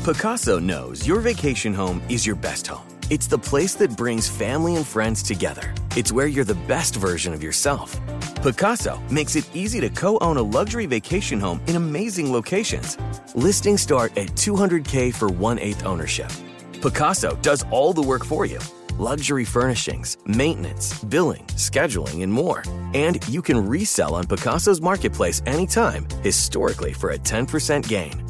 Pacaso knows your vacation home is your best home. It's the place that brings family and friends together. It's where you're the best version of yourself. Pacaso makes it easy to co own a luxury vacation home in amazing locations. Listings start at 200K for one eighth ownership. Pacaso does all the work for you luxury furnishings, maintenance, billing, scheduling, and more. And you can resell on Pacaso's marketplace anytime, historically for a 10% gain.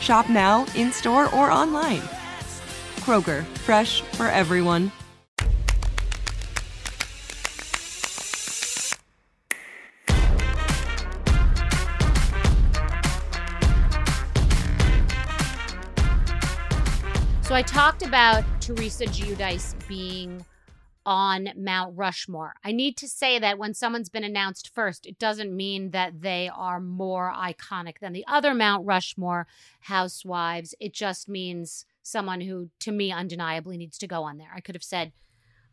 Shop now, in store, or online. Kroger, fresh for everyone. So I talked about Teresa Giudice being on Mount Rushmore. I need to say that when someone's been announced first, it doesn't mean that they are more iconic than the other Mount Rushmore housewives. It just means someone who, to me, undeniably needs to go on there. I could have said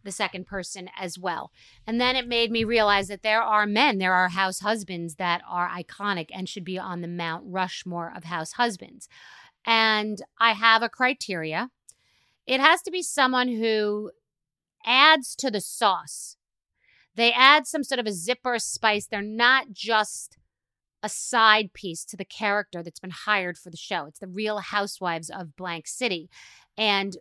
the second person as well. And then it made me realize that there are men, there are house husbands that are iconic and should be on the Mount Rushmore of house husbands. And I have a criteria. It has to be someone who adds to the sauce. They add some sort of a zipper spice. They're not just a side piece to the character that's been hired for the show. It's the real housewives of blank city. And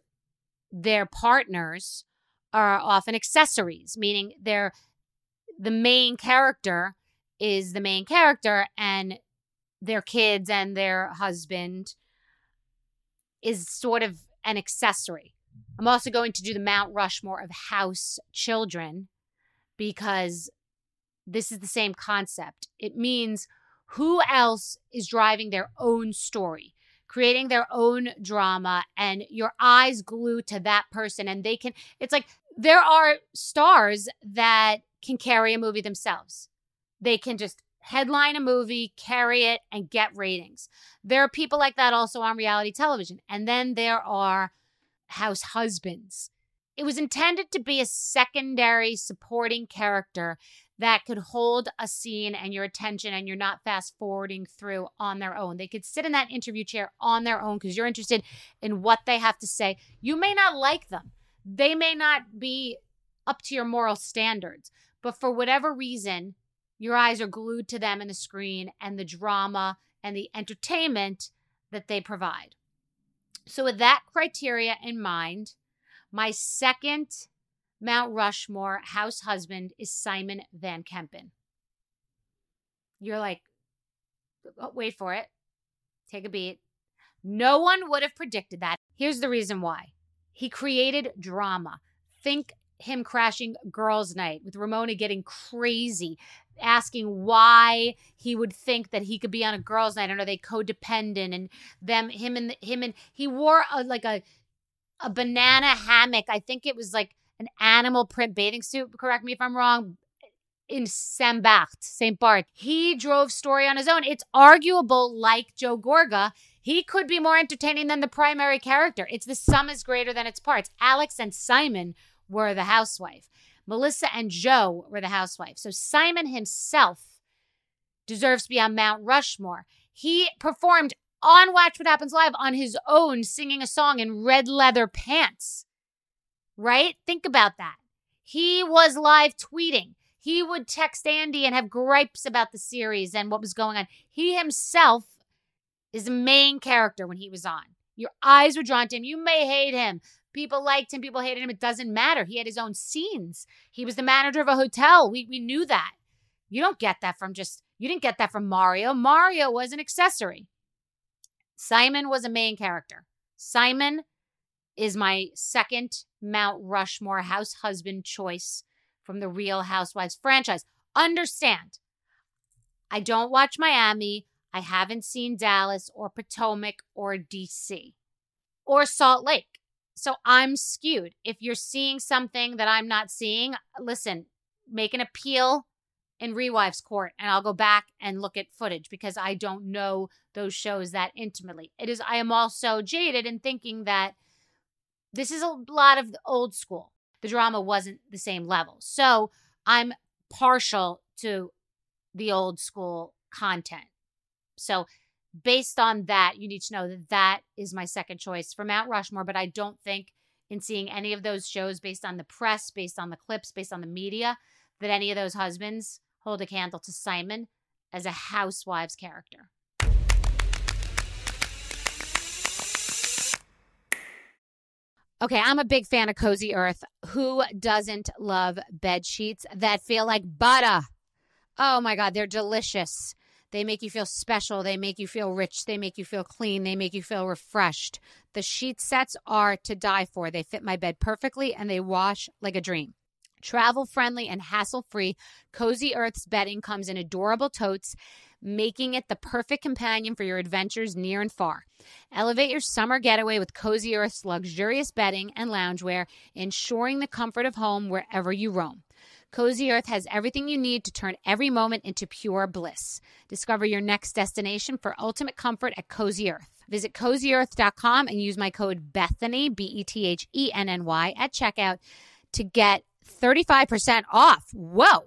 their partners are often accessories, meaning they're the main character is the main character and their kids and their husband is sort of an accessory. I'm also going to do the Mount Rushmore of house children because this is the same concept. It means who else is driving their own story, creating their own drama, and your eyes glued to that person. And they can, it's like there are stars that can carry a movie themselves. They can just headline a movie, carry it, and get ratings. There are people like that also on reality television. And then there are house husbands. It was intended to be a secondary supporting character that could hold a scene and your attention and you're not fast forwarding through on their own. They could sit in that interview chair on their own because you're interested in what they have to say. You may not like them. They may not be up to your moral standards, but for whatever reason, your eyes are glued to them and the screen and the drama and the entertainment that they provide. So, with that criteria in mind, my second Mount Rushmore house husband is Simon Van Kempen. You're like, oh, wait for it. Take a beat. No one would have predicted that. Here's the reason why he created drama. Think him crashing girls' night with Ramona getting crazy, asking why he would think that he could be on a girls' night and are they codependent and them him and him and he wore a like a a banana hammock. I think it was like an animal print bathing suit. Correct me if I'm wrong. In Saint Barth, Saint Barth, he drove story on his own. It's arguable, like Joe Gorga, He could be more entertaining than the primary character. It's the sum is greater than its parts. Alex and Simon were the housewife. Melissa and Joe were the housewife. So Simon himself deserves to be on Mount Rushmore. He performed on Watch What Happens Live on his own, singing a song in red leather pants. Right? Think about that. He was live tweeting. He would text Andy and have gripes about the series and what was going on. He himself is the main character when he was on. Your eyes were drawn to him. You may hate him. People liked him, people hated him. It doesn't matter. He had his own scenes. He was the manager of a hotel. We, we knew that. You don't get that from just, you didn't get that from Mario. Mario was an accessory. Simon was a main character. Simon is my second Mount Rushmore house husband choice from the Real Housewives franchise. Understand, I don't watch Miami. I haven't seen Dallas or Potomac or DC or Salt Lake. So I'm skewed. If you're seeing something that I'm not seeing, listen, make an appeal in Rewives Court and I'll go back and look at footage because I don't know those shows that intimately. It is I am also jaded in thinking that this is a lot of the old school. The drama wasn't the same level. So I'm partial to the old school content. So based on that, you need to know that that is my second choice for Mount Rushmore. But I don't think in seeing any of those shows based on the press, based on the clips, based on the media, that any of those husbands hold a candle to Simon as a housewives character. Okay, I'm a big fan of Cozy Earth. Who doesn't love bed sheets that feel like butter? Oh my God, they're delicious. They make you feel special. They make you feel rich. They make you feel clean. They make you feel refreshed. The sheet sets are to die for. They fit my bed perfectly and they wash like a dream. Travel friendly and hassle free, Cozy Earth's bedding comes in adorable totes, making it the perfect companion for your adventures near and far. Elevate your summer getaway with Cozy Earth's luxurious bedding and loungewear, ensuring the comfort of home wherever you roam. Cozy Earth has everything you need to turn every moment into pure bliss. Discover your next destination for ultimate comfort at Cozy Earth. Visit cozyearth.com and use my code Bethenny, B E T H E N N Y, at checkout to get 35% off. Whoa!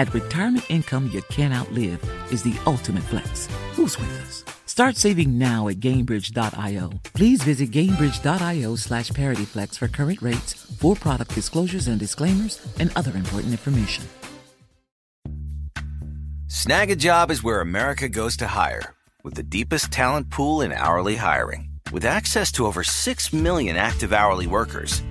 At retirement income you can't outlive is the ultimate flex. Who's with us? Start saving now at Gainbridge.io. Please visit Gainbridge.io slash ParityFlex for current rates, for product disclosures and disclaimers, and other important information. Snagajob is where America goes to hire, with the deepest talent pool in hourly hiring. With access to over 6 million active hourly workers,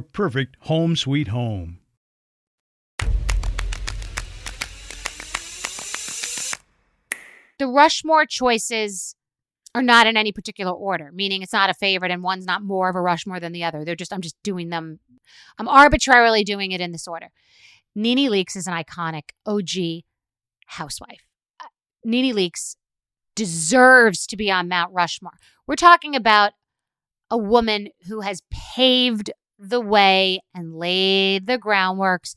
perfect home sweet home. The Rushmore choices are not in any particular order, meaning it's not a favorite and one's not more of a Rushmore than the other. They're just, I'm just doing them, I'm arbitrarily doing it in this order. Nene Leakes is an iconic OG housewife. Uh, Nene Leakes deserves to be on Mount Rushmore. We're talking about a woman who has paved the way and laid the groundworks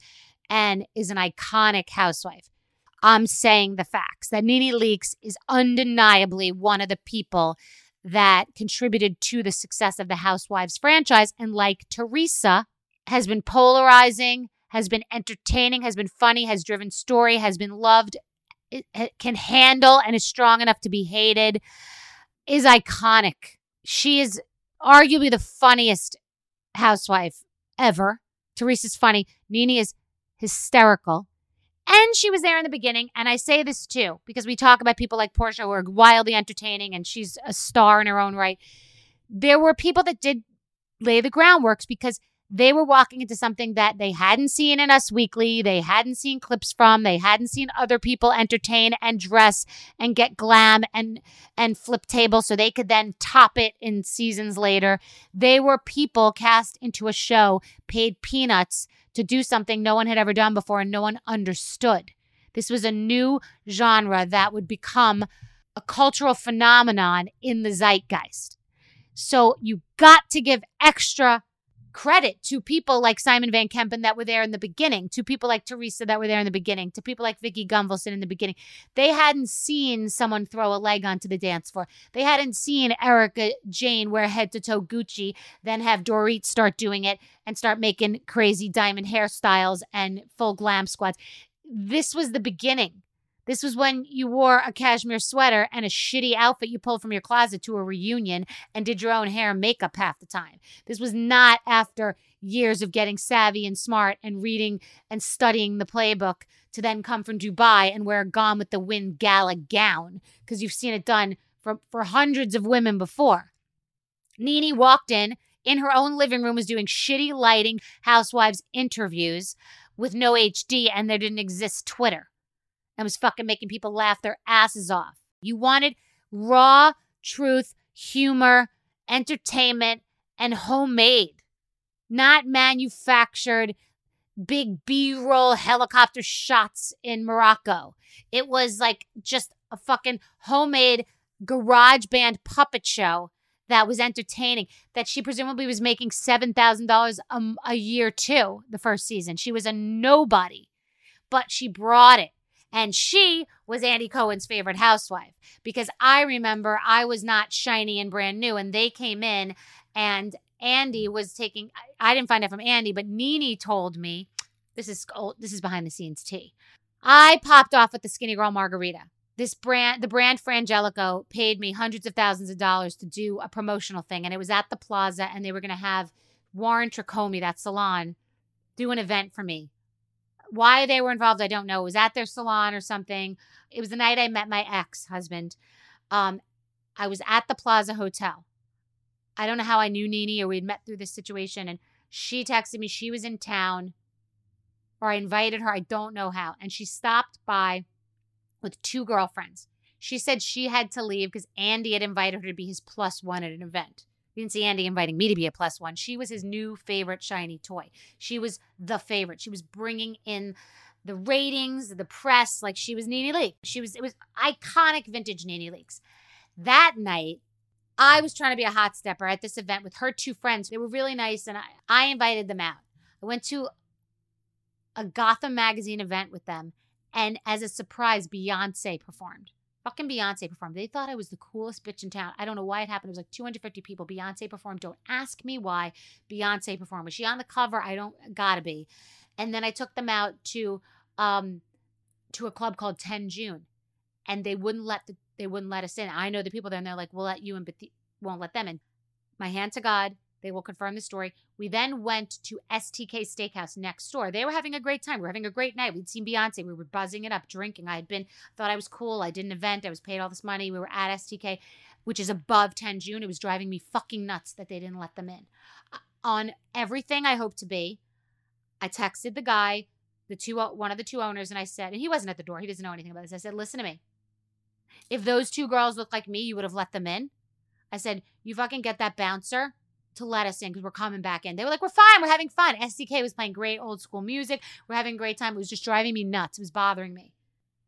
and is an iconic housewife. I'm saying the facts that Nene Leakes is undeniably one of the people that contributed to the success of the Housewives franchise. And like Teresa, has been polarizing, has been entertaining, has been funny, has driven story, has been loved, can handle and is strong enough to be hated, is iconic. She is arguably the funniest housewife ever. Teresa's funny. Nene is hysterical. And she was there in the beginning. And I say this too, because we talk about people like Portia who are wildly entertaining and she's a star in her own right. There were people that did lay the groundworks because they were walking into something that they hadn't seen in Us Weekly, they hadn't seen clips from, they hadn't seen other people entertain and dress and get glam and and flip tables so they could then top it in seasons later. They were people cast into a show, paid peanuts to do something no one had ever done before and no one understood. This was a new genre that would become a cultural phenomenon in the zeitgeist. So you got to give extra credit to people like Simon Van Kempen that were there in the beginning, to people like Teresa that were there in the beginning, to people like Vicki Gunvalson in the beginning. They hadn't seen someone throw a leg onto the dance floor. They hadn't seen Erika Jayne wear head to toe Gucci, then have Dorit start doing it and start making crazy diamond hairstyles and full glam squads. This was the beginning. This was when you wore a cashmere sweater and a shitty outfit you pulled from your closet to a reunion and did your own hair and makeup half the time. This was not after years of getting savvy and smart and reading and studying the playbook to then come from Dubai and wear a Gone with the Wind gala gown because you've seen it done for, for hundreds of women before. Nene walked in in her own living room was doing shitty lighting housewives interviews with no HD and there didn't exist Twitter and was fucking making people laugh their asses off. You wanted raw truth, humor, entertainment, and homemade, not manufactured big B roll helicopter shots in Morocco. It was like just a fucking homemade garage band puppet show that was entertaining that she presumably was making $7,000 a year too the first season. She was a nobody, but she brought it. And she was Andy Cohen's favorite housewife because I remember I was not shiny and brand new, and they came in, and Andy was taking. I didn't find out from Andy, but Nene told me this is old, this is behind the scenes tea. I popped off with the Skinnygirl Margarita. This brand, the brand Frangelico, paid me hundreds of thousands of dollars to do a promotional thing, and it was at the Plaza, and they were going to have Warren Tricomi, that salon, do an event for me why they were involved, I don't know. It was at their salon or something. It was the night I met my ex husband. Um, I was at the Plaza Hotel. I don't know how I knew Nene or we'd met through this situation. And she texted me she was in town or I invited her. I don't know how. And she stopped by with two girlfriends. She said she had to leave because Andy had invited her to be his plus one at an event didn't see Andy inviting me to be a plus one. She was his new favorite shiny toy. She was the favorite. She was bringing in the ratings, the press, like she was Nene Leakes. She was, it was iconic vintage Nene Leakes. That night, I was trying to be a hot stepper at this event with her two friends. They were really nice, and I, I invited them out. I went to a Gotham magazine event with them, and as a surprise, Beyonce performed. Fucking Beyonce performed. They thought I was the coolest bitch in town. I don't know why it happened. It was like 250 people. Beyonce performed. Don't ask me why Beyonce performed. Was she on the cover? I don't gotta be. And then I took them out to um to a club called Tenjune. And they wouldn't let the they wouldn't let us in. I know the people there and they're like, we'll let you in, but the, won't let them in. My hand to God, they will confirm the story. We then went to STK Steakhouse next door. They were having a great time. We were having a great night. We'd seen Beyonce. We were buzzing it up, drinking. I had been, thought I was cool. I did an event. I was paid all this money. We were at STK, which is above Tenjune. It was driving me fucking nuts that they didn't let them in. Uh, On everything I hope to be, I texted the guy, the two, one of the two owners, and I said, and he wasn't at the door. He doesn't know anything about this. I said, listen to me. If those two girls look like me, you would have let them in. I said, you fucking get that bouncer to let us in because we're coming back in. They were like, we're fine. We're having fun. STK was playing great old school music. We're having a great time. It was just driving me nuts. It was bothering me.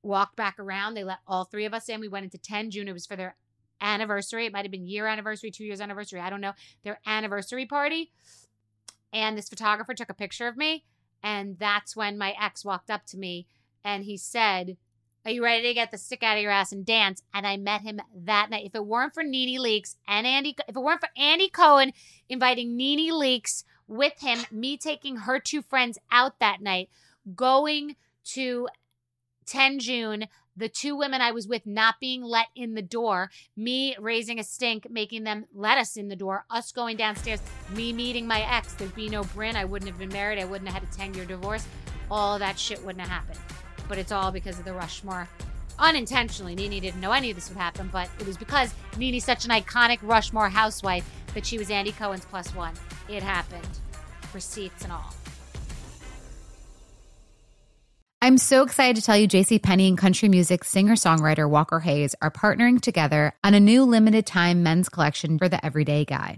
Walked back around. They let all three of us in. We went into Tenjune. It was for their anniversary. It might have been year anniversary, two years anniversary. I don't know. Their anniversary party. And this photographer took a picture of me. And that's when my ex walked up to me and he said, Are you ready to get the stick out of your ass and dance? And I met him that night. If it weren't for Nene Leakes and Andy, if it weren't for Andy Cohen inviting Nene Leakes with him, me taking her two friends out that night, going to Tenjune, the two women I was with not being let in the door, me raising a stink, making them let us in the door, us going downstairs, me meeting my ex, there'd be no Bryn. I wouldn't have been married. I wouldn't have had a 10 year divorce. All that shit wouldn't have happened. But it's all because of the Rushmore. Unintentionally, Nene didn't know any of this would happen, but it was because Nene's such an iconic Rushmore housewife that she was Andy Cohen's plus one. It happened. Receipts and all. I'm so excited to tell you JC Penney and country music singer-songwriter Walker Hayes are partnering together on a new limited time men's collection for the everyday guy.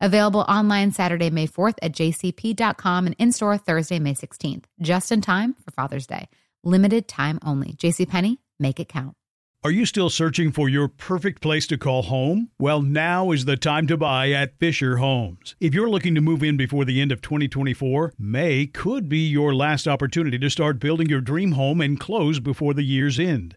Available online Saturday, May 4th at jcp.com and in store Thursday, May 16th, just in time for Father's Day. Limited time only. JCPenney, make it count. Are you still searching for your perfect place to call home? Well, now is the time to buy at Fisher Homes. If you're looking to move in before the end of 2024, May could be your last opportunity to start building your dream home and close before the year's end.